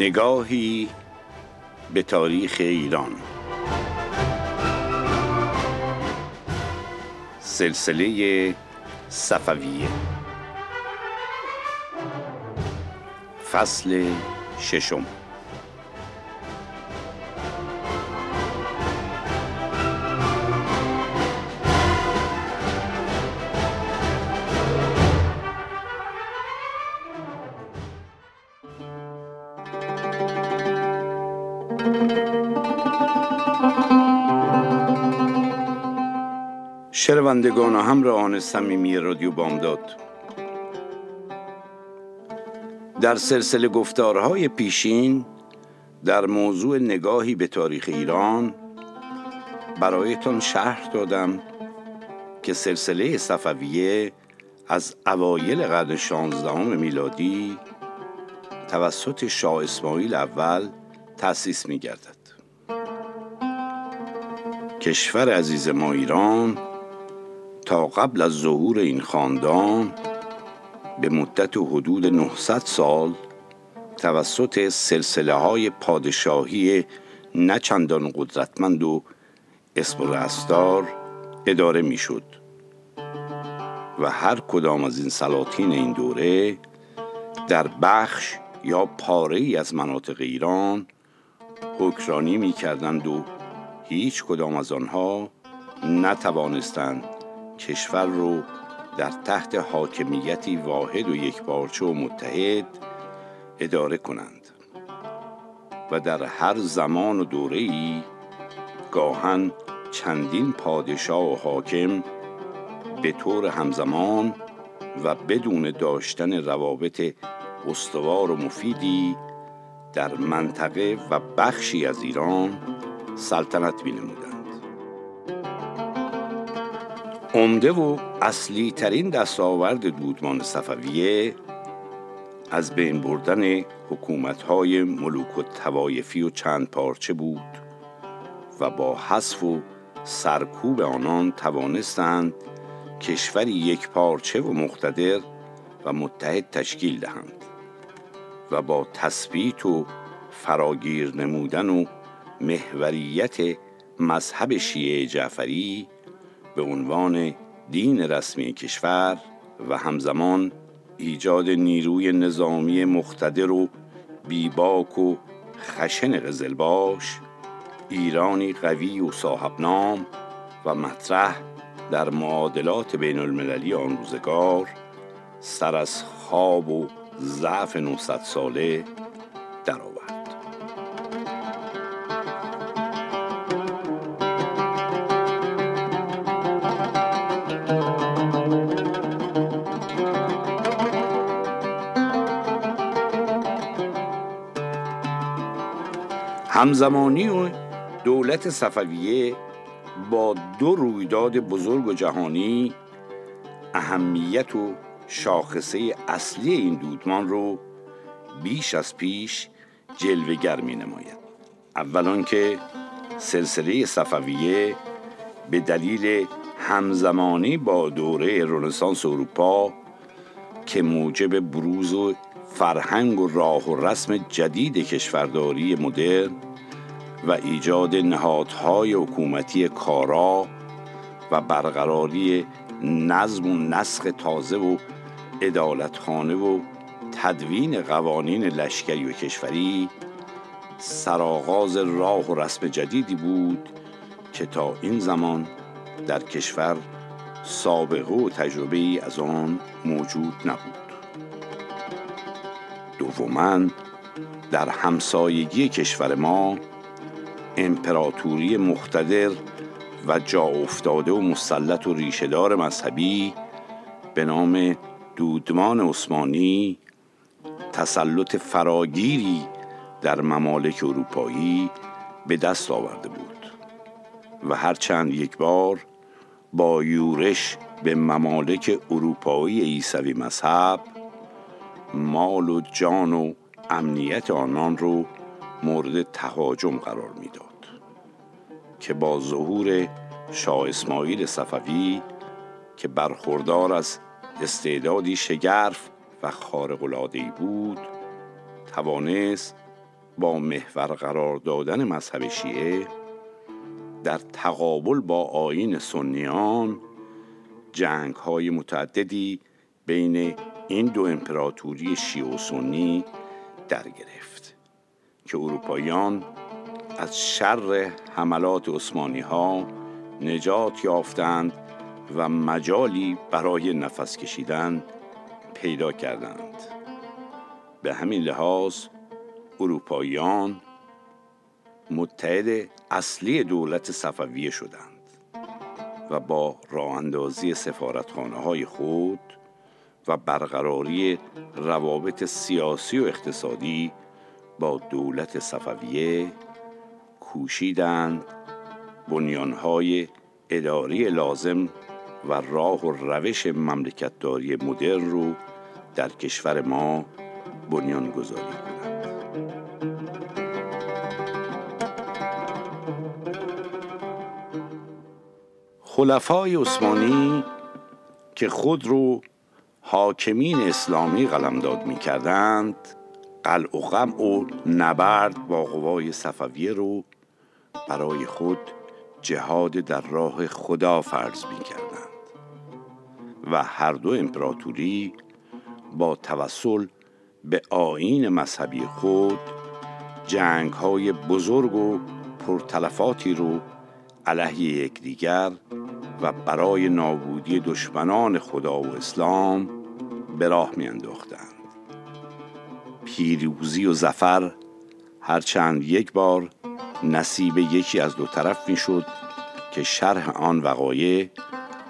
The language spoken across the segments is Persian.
نگاهی به تاریخ ایران. سلسله صفویه. فصل ششم. شنوندگان و همراهان صمیمی رادیو بامداد در سلسله گفتارهای پیشین در موضوع نگاهی به تاریخ ایران برایتان شهر دادم که سلسله صفویه از اوایل قرن شانزدهم میلادی توسط شاه اسماعیل اول تأسیس می گردد. کشور عزیز ما ایران تا قبل از ظهور این خاندان به مدت حدود 900 سال توسط سلسله های پادشاهی نچندان قدرتمند و اسم رستار اداره می شد و هر کدام از این سلاطین این دوره در بخش یا پاره ای از مناطق ایران حکرانی می کردند و هیچ کدام از آنها نتوانستند کشور رو در تحت حاکمیتی واحد و یک بارچه و متحد اداره کنند و در هر زمان و دوره ای گاهن چندین پادشاه و حاکم به طور همزمان و بدون داشتن روابط استوار و مفیدی در منطقه و بخشی از ایران سلطنت می. عمده و اصلی ترین دستاورد دودمان صفویه از بین بردن حکومت های ملوک و توایفی و چند پارچه بود و با حذف و سرکوب آنان توانستند کشوری یک پارچه و مقتدر و متحد تشکیل دهند و با تثبیت و فراگیر نمودن و محوریت مذهب شیعه جعفری به عنوان دین رسمی کشور و همزمان ایجاد نیروی نظامی مقتدر و بیباک و خشن قزلباش ایرانی قوی و صاحب نام و مطرح در معادلات بین المللی آن روزگار سر از خواب و ضعف 900 ساله همزمانی و دولت صفویه با دو رویداد بزرگ و جهانی اهمیت و شاخصه اصلی این دودمان رو بیش از پیش جلوگر می نماید اولان که سلسله صفویه به دلیل همزمانی با دوره رنسانس اروپا که موجب بروز و فرهنگ و راه و رسم جدید کشورداری مدرن و ایجاد نهادهای حکومتی کارا و برقراری نظم و نسخ تازه و ادالتخانه و تدوین قوانین لشکری و کشوری سرآغاز راه و رسم جدیدی بود که تا این زمان در کشور سابقه و تجربه ای از آن موجود نبود. دوما در همسایگی کشور ما امپراتوری مختدر و جا افتاده و مسلط و ریشهدار مذهبی به نام دودمان عثمانی تسلط فراگیری در ممالک اروپایی به دست آورده بود و هرچند یک بار با یورش به ممالک اروپایی عیسوی مذهب مال و جان و امنیت آنان رو مورد تهاجم قرار می‌داد که با ظهور شاه اسماعیل صفوی که برخوردار از استعدادی شگرف و خارق العاده بود توانست با محور قرار دادن مذهب شیعه در تقابل با آین سنیان جنگ های متعددی بین این دو امپراتوری شیعه و سنی در گرفت. که اروپاییان از شر حملات عثمانی ها نجات یافتند و مجالی برای نفس کشیدن پیدا کردند. به همین لحاظ اروپاییان متحد اصلی دولت صفویه شدند و با راه اندازی سفارتخانه های خود و برقراری روابط سیاسی و اقتصادی با دولت صفویه کوشیدند بنیانهای اداری لازم و راه و روش مملکتداری مدرن رو در کشور ما بنیان گذاری کنند. خلفای عثمانی که خود رو حاکمین اسلامی قلمداد می کردند قلع و غم و نبرد با قوای صفویه رو برای خود جهاد در راه خدا فرض می کردند و هر دو امپراتوری با توسل به آین مذهبی خود جنگ های بزرگ و پرتلفاتی رو علیه یکدیگر و برای نابودی دشمنان خدا و اسلام به راه می انداختند. پیروزی و زفر هرچند یک بار نصیب یکی از دو طرف می شد که شرح آن وقایع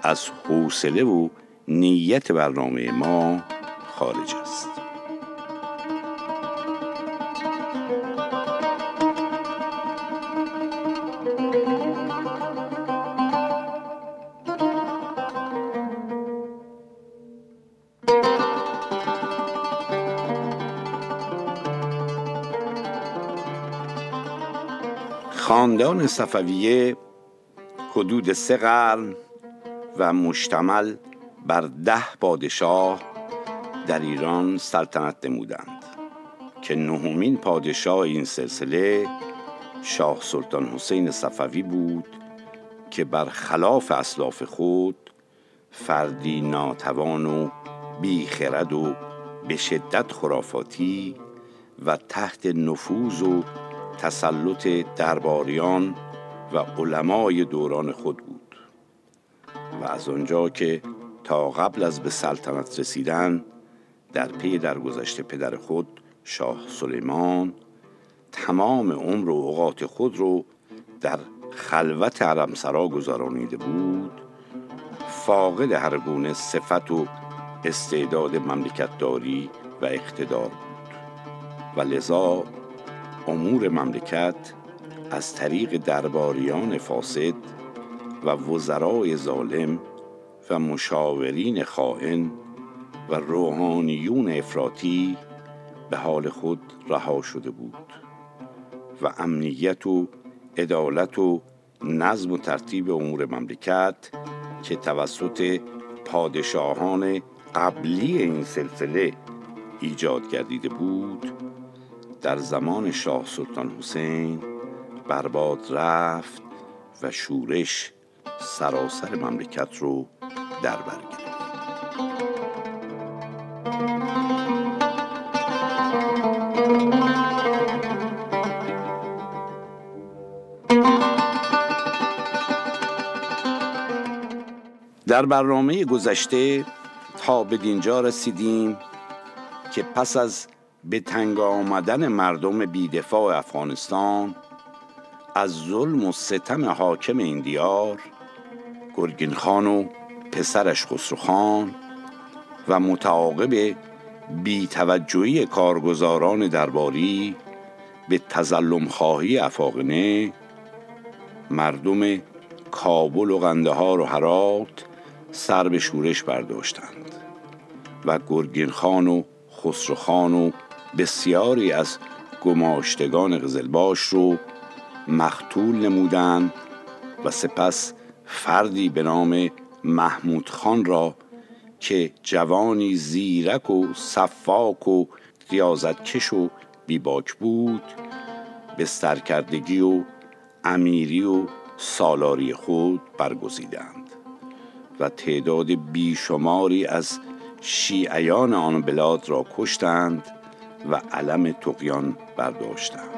از حوصله و نیت برنامه ما خارج است. خاندان صفویه حدود سه قرن و مشتمل بر ده پادشاه در ایران سلطنت نمودند که نهمین پادشاه این سلسله شاه سلطان حسین صفوی بود که بر خلاف اسلاف خود فردی ناتوان و بیخرد و به شدت خرافاتی و تحت نفوذ و تسلط درباریان و علمای دوران خود بود و از آنجا که تا قبل از به سلطنت رسیدن در پی درگذشت پدر خود شاه سلیمان تمام عمر و اوقات خود رو در خلوت حرمسرا گذرانیده بود فاقد هر گونه صفت و استعداد مملکتداری و اقتدار بود. و لذا امور مملکت از طریق درباریان فاسد و وزرای ظالم و مشاورین خائن و روحانیون افراطی به حال خود رها شده بود و امنیت و عدالت و نظم و ترتیب امور مملکت که توسط پادشاهان قبلی این سلسله ایجاد گردیده بود در زمان شاه سلطان حسین برباد رفت و شورش سراسر مملکت رو در بر در برنامه گذشته تا به دینجا رسیدیم که پس از به تنگ آمدن مردم بیدفاع افغانستان از ظلم و ستم حاکم این دیار گرگین خان و پسرش خسرو خان و متعاقب بیتوجهی کارگزاران درباری به تظلم خواهی افاقنه مردم کابل و قندهار و هرات سر به شورش برداشتند و گرگین خان و خسرو خان و بسیاری از گماشتگان قزلباش رو مختول نمودند و سپس فردی به نام محمود خان را که جوانی زیرک و صفاک و ریاضتکش و بیباک بود به سرکردگی و امیری و سالاری خود برگزیدند و تعداد بیشماری از شیعیان آن بلاد را کشتند. و علم تقیان برداشتند.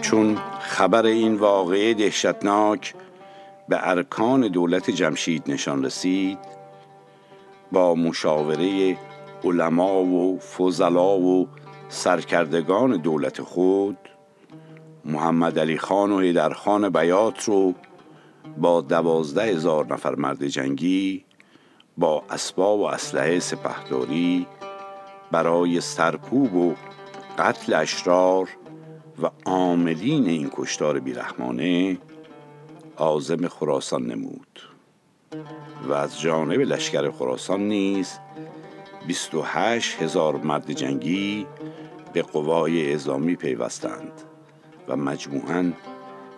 چون خبر این واقعه دهشتناک به ارکان دولت جمشید نشان رسید با مشاوره علما و فضلا و سرکردگان دولت خود محمد علی خان و هیدر خان بیات رو با دوازده هزار نفر مرد جنگی با اسباب و اسلحه سپهداری برای سرکوب و قتل اشرار و عاملین این کشتار بیرحمانه آزم خراسان نمود. و از جانب لشکر خراسان نیز 28 هزار مرد جنگی به قوای اعزامی پیوستند. و مجموعاً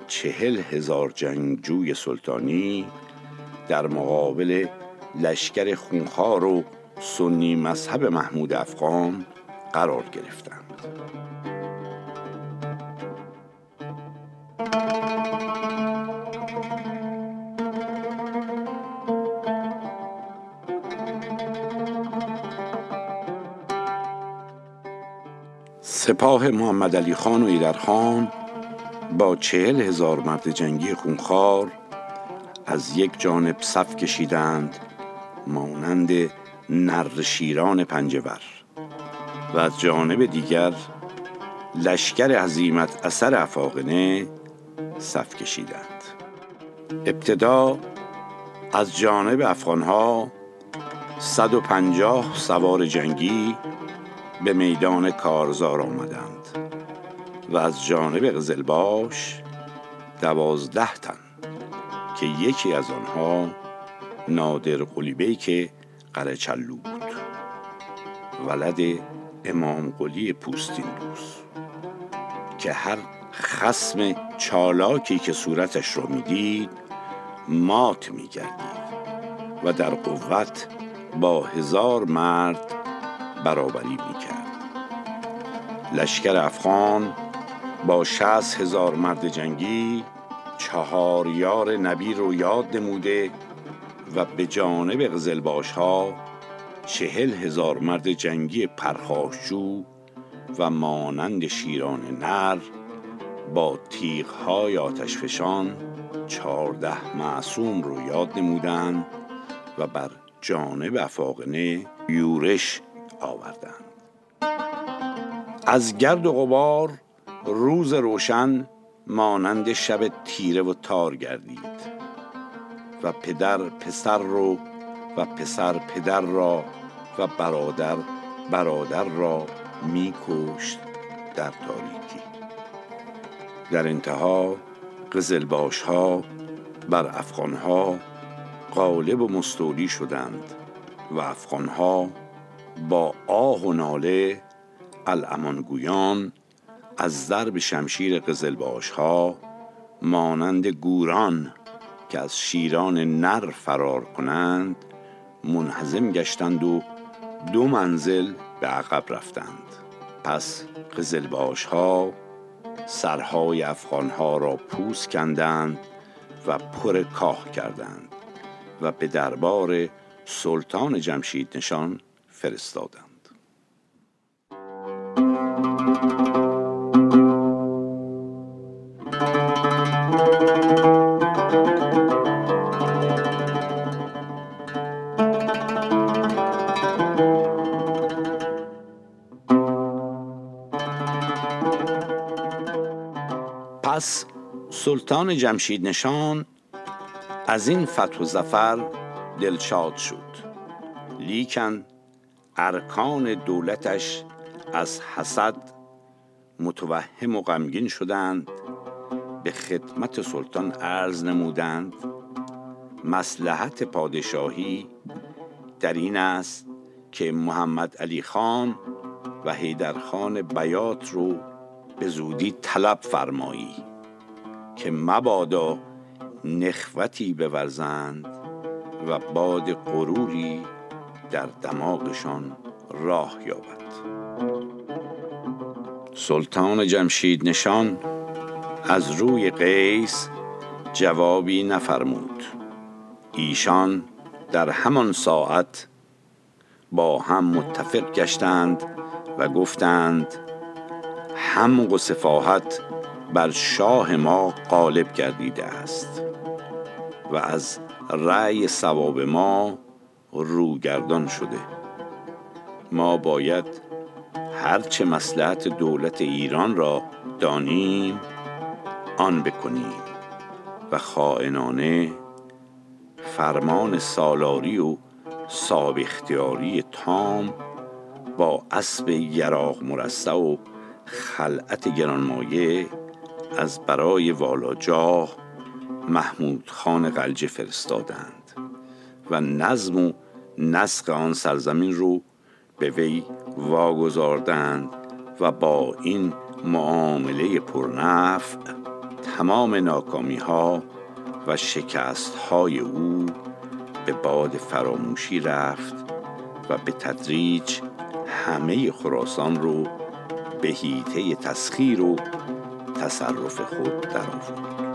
چهل هزار جنگجوی سلطانی در مقابل لشکر خونخوار و سنی مذهب محمود افغان قرار گرفتند. سپاه محمد علی خان و ایدر خان با چهل هزار مرد جنگی خونخوار از یک جانب صف کشیدند مانند نر شیران پنجور و از جانب دیگر لشکر عظیمت اثر افاقنه صف کشیدند. ابتدا از جانب افغانها 150 سوار جنگی به میدان کارزار آمدند و از جانب قزلباش دوازده تن که یکی از آنها نادر قلیبه که قرچلو بود. ولد امام قلی پوستین دوست که هر خسم چالاکی که صورتش را می‌دید مات میگردید و در قوت با هزار مرد برابری می‌کرد. لشکر افغان با شست هزار مرد جنگی چهار یار نبی رو یاد نموده و به جانب غزلباش ها چهل هزار مرد جنگی پرخاشجو و مانند شیران نر با تیغ های آتش فشان چهارده معصوم رو یاد نمودند و بر جانب افاقنه یورش آوردند. از گرد و غبار روز روشن مانند شب تیره و تار گردید و پدر پسر رو و پسر پدر را و برادر برادر را میکشت در تاریکی. در انتها قزلباش ها بر افغان ها غالب و مستولی شدند و افغان ها با آه و ناله الامانگویان از ضرب شمشیر قزلباش ها مانند گوران که از شیران نر فرار کنند منحزم گشتند و دو منزل به عقب رفتند. پس قزلباش ها سرهای افغان ها را پوست کندند و پر کاه کردند و به دربار سلطان جمشید نشان فرستادند. پس سلطان جمشید نشان از این فتح و زفر دلشاد شد. لیکن ارکان دولتش از حسد متوهم و غمگین شدند به خدمت سلطان عرض نمودند. مسلحت پادشاهی در این است که محمد علی خان و حیدر خان بیات رو به زودی طلب فرمایی که مبادا نخوتی بورزند و باد غروری در دماغشان راه یابد. سلطان جمشید نشان از روی قیس جوابی نفرمود. ایشان در همان ساعت با هم متفق گشتند و گفتند هم و سفاحت بر شاه ما غالب گردیده است و از رأی ثواب ما روگردان شده. ما باید هرچه مسلحت دولت ایران را دانیم آن بکنیم و خائنانه فرمان سالاری و صاحب اختیاری تام با اسب یراق مرصع و خلعت گرانمایه از برای والاجاه محمود خان غلجه فرستادند. و نظم و نسق آن سرزمین رو به وی واگذاردند و با این معامله پرنفع تمام ناکامی ها و شکست های او به باد فراموشی رفت و به تدریج همه خراسان رو به هیته تسخیر و تصرف خود درآورد.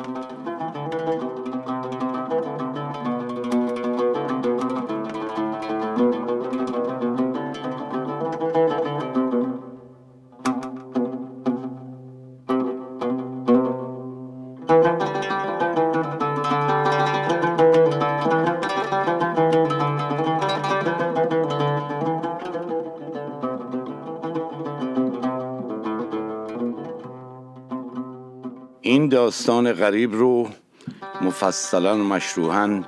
داستان غریب رو مفصلا و مشروحا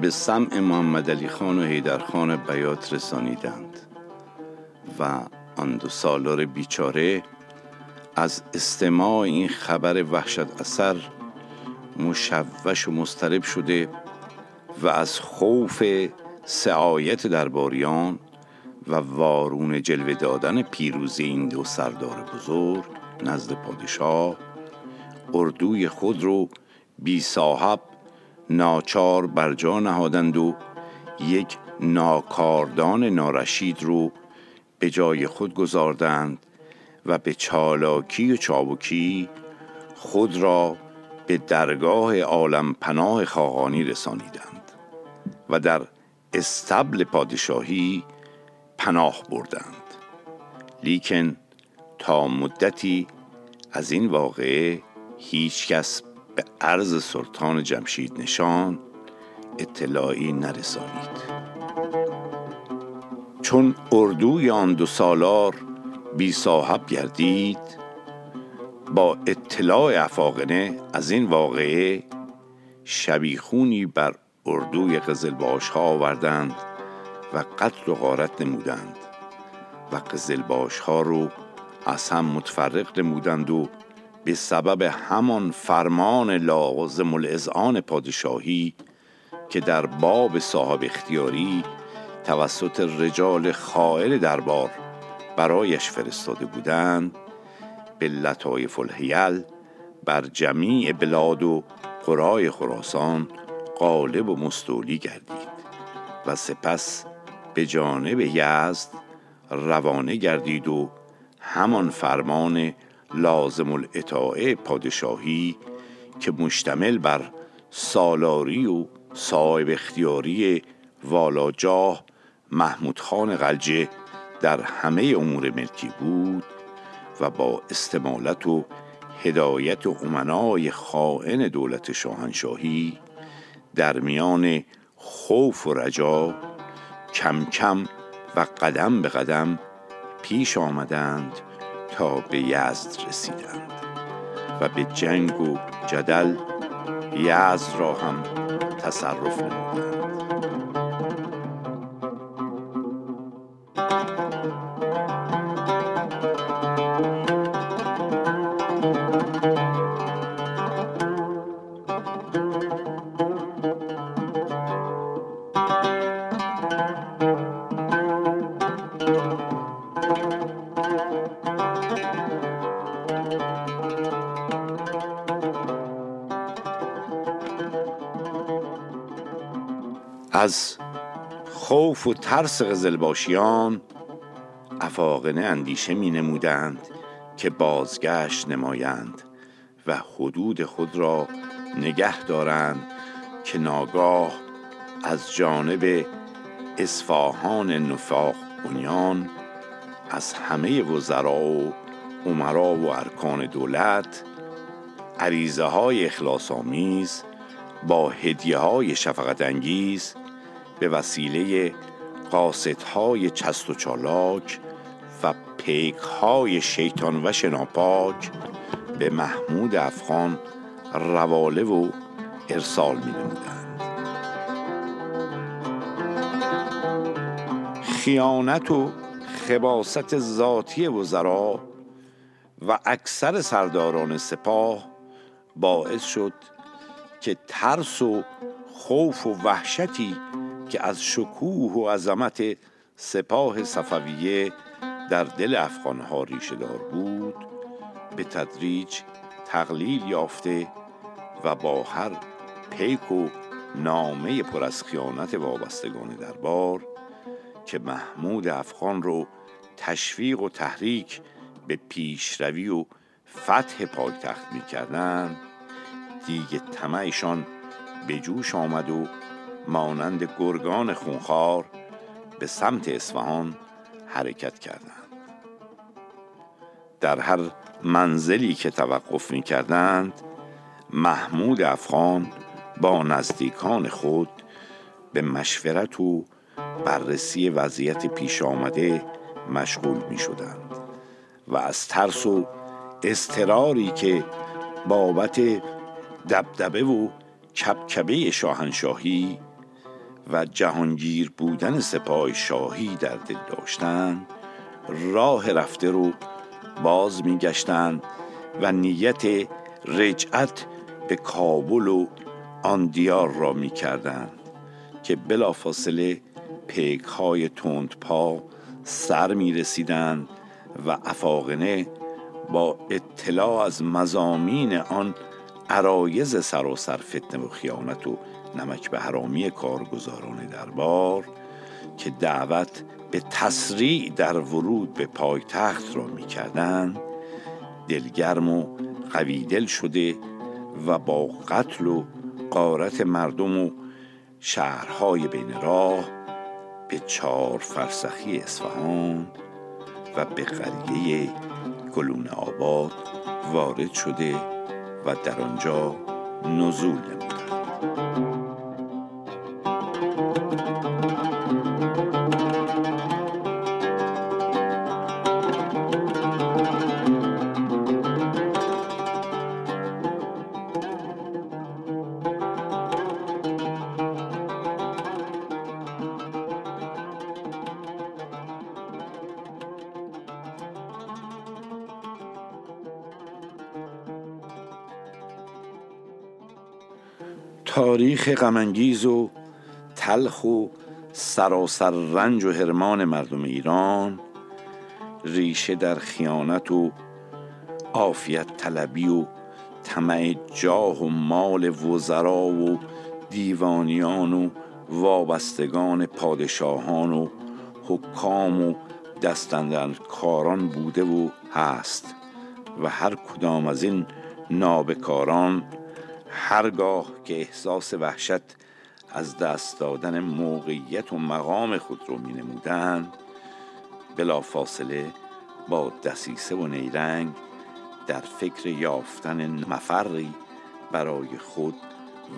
به سمع محمد علی خان و حیدر خان بیات رسانیدند و آن دو سالار بیچاره از استماع این خبر وحشت اثر مشوش و مسترب شده و از خوف سعایت درباریان و وارون جلوه دادن پیروزی این دو سردار بزرگ نزد پادشاه اردوی خود رو بی صاحب ناچار بر جا نهادند و یک ناکاردان نارشید رو به جای خود گذاردند و به چالاکی و چابکی خود را به درگاه عالم پناه خاقانی رسانیدند و در استبل پادشاهی پناه بردند. لیکن تا مدتی از این واقعه هیچ کس به عرض سلطان جمشید نشان اطلاعی نرسانید. چون اردوی آن دو سالار بی صاحب گردید با اطلاع افاقنه از این واقعه شبیخونی بر اردوی قزلباش ها آوردند و قتل و غارت نمودند و قزلباش ها رو از هم متفرق نمودند و به سبب همان فرمان لازم الاذعان پادشاهی که در باب صاحب اختیاری توسط رجال خائل دربار برایش فرستاده بودند به لطایف بر جمیع بلاد و قرای خراسان غالب و مستولی گردید و سپس به جانب یزد روانه گردید و همان فرمان لازم الاطاعه پادشاهی که مشتمل بر سالاری و صاحب اختیاری والاجاه محمود خان غلجه در همه امور ملکی بود و با استمالت و هدایت امنای خائن دولت شاهنشاهی در میان خوف و رجا کم کم و قدم به قدم پیش آمدند. تا به یزد رسیدند و به جنگ و جدل یزد را هم تصرف نمودند. خوف و ترس قزلباشیان افاقنه اندیشه می نمودند که بازگشت نمایند و حدود خود را نگه دارند که ناگاه از جانب اصفاهان نفاق بنیان از همه وزرا و عمرا و ارکان دولت عریضه های اخلاص آمیز با هدیه های شفقت انگیز به وسیله قاسط های چست و چالاک و پیک های شیطان و شناپاک به محمود افغان رواله و ارسال می نمودند. خیانت و خباست ذاتی وزرا و اکثر سرداران سپاه باعث شد که ترس و خوف و وحشتی که از شکوه و عظمت سپاه صفویه در دل افغانها ریشه دار بود به تدریج تقلیل یافته و با هر پیک و نامه پر از خیانت وابستگان دربار که محمود افغان رو تشویق و تحریک به پیشروی و فتح پایتخت می‌کردند دیگه طمعشان به جوش آمد و مانند گرگان خونخوار به سمت اصفهان حرکت کردند. در هر منزلی که توقف می کردند محمود افغان با نزدیکان خود به مشورت و بررسی وضعیت پیش آمده مشغول می شدند و از ترس و استراری که بابت دبدبه و کبکبه شاهنشاهی و جهانگیر بودن سپاه شاهی در دل داشتند راه رفته رو باز میگشتند و نیت رجعت به کابل و آن دیار را می‌کردند که بلافاصله پیک های تند پا سر می رسیدند و افاقنه با اطلاع از مزامین آن عرایز سراسر فتنه و خیانت و نمک به حرامی کارگزاران دربار که دعوت به تسریع در ورود به پایتخت را می‌کردند دلگرم و قوی دل شده و با قتل و قارت مردم و شهرهای بین راه به چهار فرسخی اصفهان و به قریه گلون آباد وارد شده و در آنجا نزول نمودند. تاریخ غمانگیز و تلخ و سراسر رنج و هرمان مردم ایران ریشه در خیانت و عافیت طلبی و طمع جاه و مال وزرا و دیوانیان و وابستگان پادشاهان و حکام و دستندن کاران بوده و هست و هر کدام از این نابکاران هرگاه که احساس وحشت از دست دادن موقعیت و مقام خود رو می نمودند بلا فاصله با دسیسه و نیرنگ در فکر یافتن مفری برای خود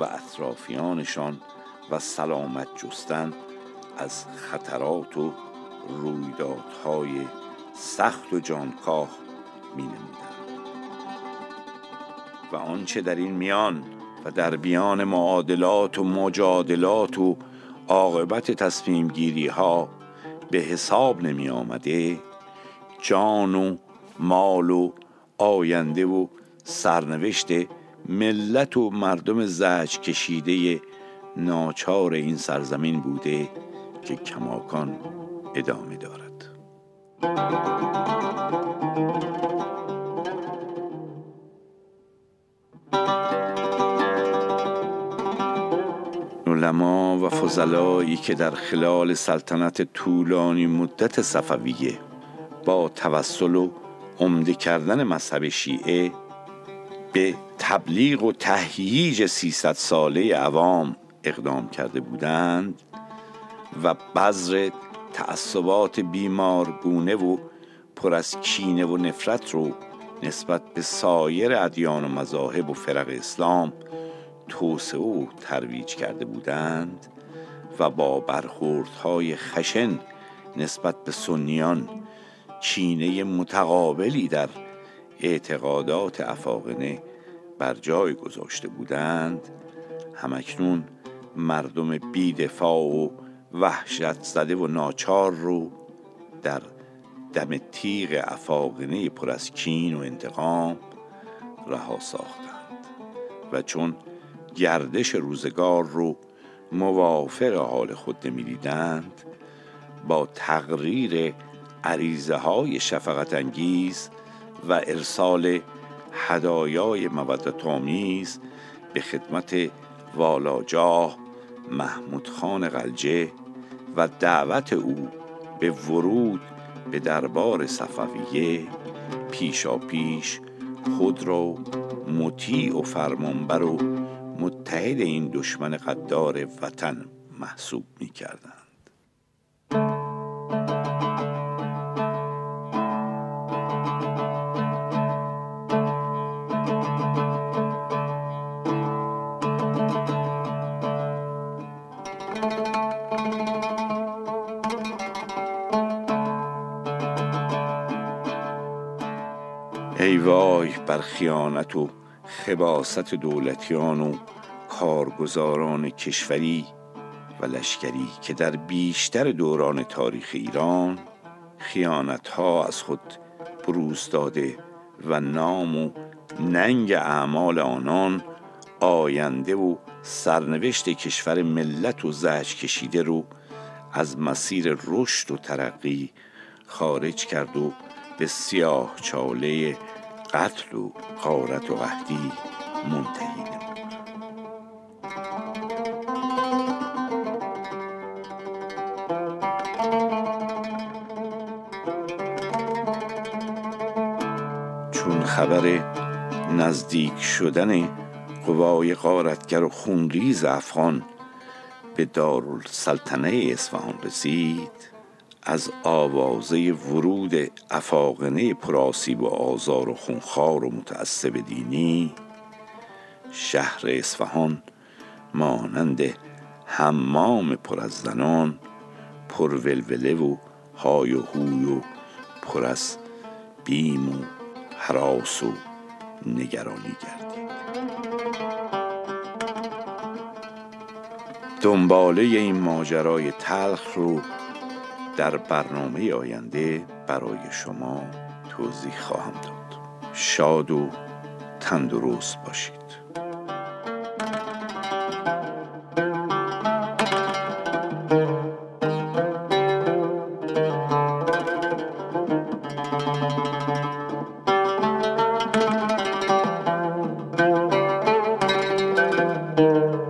و اطرافیانشان و سلامت جستن از خطرات و رویدادهای سخت و جانکاه می نمودند. و آنچه در این میان و در بیان معادلات و مجادلات و عاقبت تصمیم گیری ها به حساب نمی آمده جان و مال و آینده و سرنوشت ملت و مردم زج کشیده ناچار این سرزمین بوده که کماکان ادامه دارد. علما و فضلایی که در خلال سلطنت طولانی مدت صفویه با توسل و عمده کردن مذهب شیعه به تبلیغ و تهییج 300 ساله عوام اقدام کرده بودند و بذر تعصبات بیمارگونه و پر از کینه و نفرت رو نسبت به سایر ادیان و مذاهب و فرق اسلام توسعه و ترویج کرده بودند و با برخوردهای خشن نسبت به سنیان چینه متقابلی در اعتقادات افاقنه بر جای گذاشته بودند همکنون مردم بیدفاع و وحشت زده و ناچار رو در دم تیغ افاقنه پر از کین و انتقام رها ساختند. و چون گردش روزگار رو موافق حال خود نمی‌دیدند با تقریر عریضه های شفقت انگیز و ارسال هدایای مودت آمیز به خدمت والاجاه محمود خان غلجه و دعوت او به ورود به دربار صفویه پیشا پیش خود را مطیع و فرمانبر و متحد این دشمن قدار وطن محسوب می کردن. ای وای بر خیانت و خباست دولتیان و کارگزاران کشوری و لشکری که در بیشتر دوران تاریخ ایران خیانت ها از خود بروز داده و نام و ننگ اعمال آنان آینده و سرنوشت کشور ملت و زهج کشیده رو از مسیر رشد و ترقی خارج کرد و به سیاه چاله قتل و قارت و قهدی منتهی خبر نزدیک شدن قوای قارتگر و خونریز افغان به دارالسلطنه اصفهان رسید از آوازه ورود افاقنه پراسیب و آزار و خونخوار و متعصب دینی شهر اصفهان مانند حمام پر از زنان پر ولوله و های و هوی و پر از بیم و حراس و نگرانی گردید. دنباله این ماجرای تلخ رو در برنامه آینده برای شما توضیح خواهم داد. شاد و تندرست باشید. Música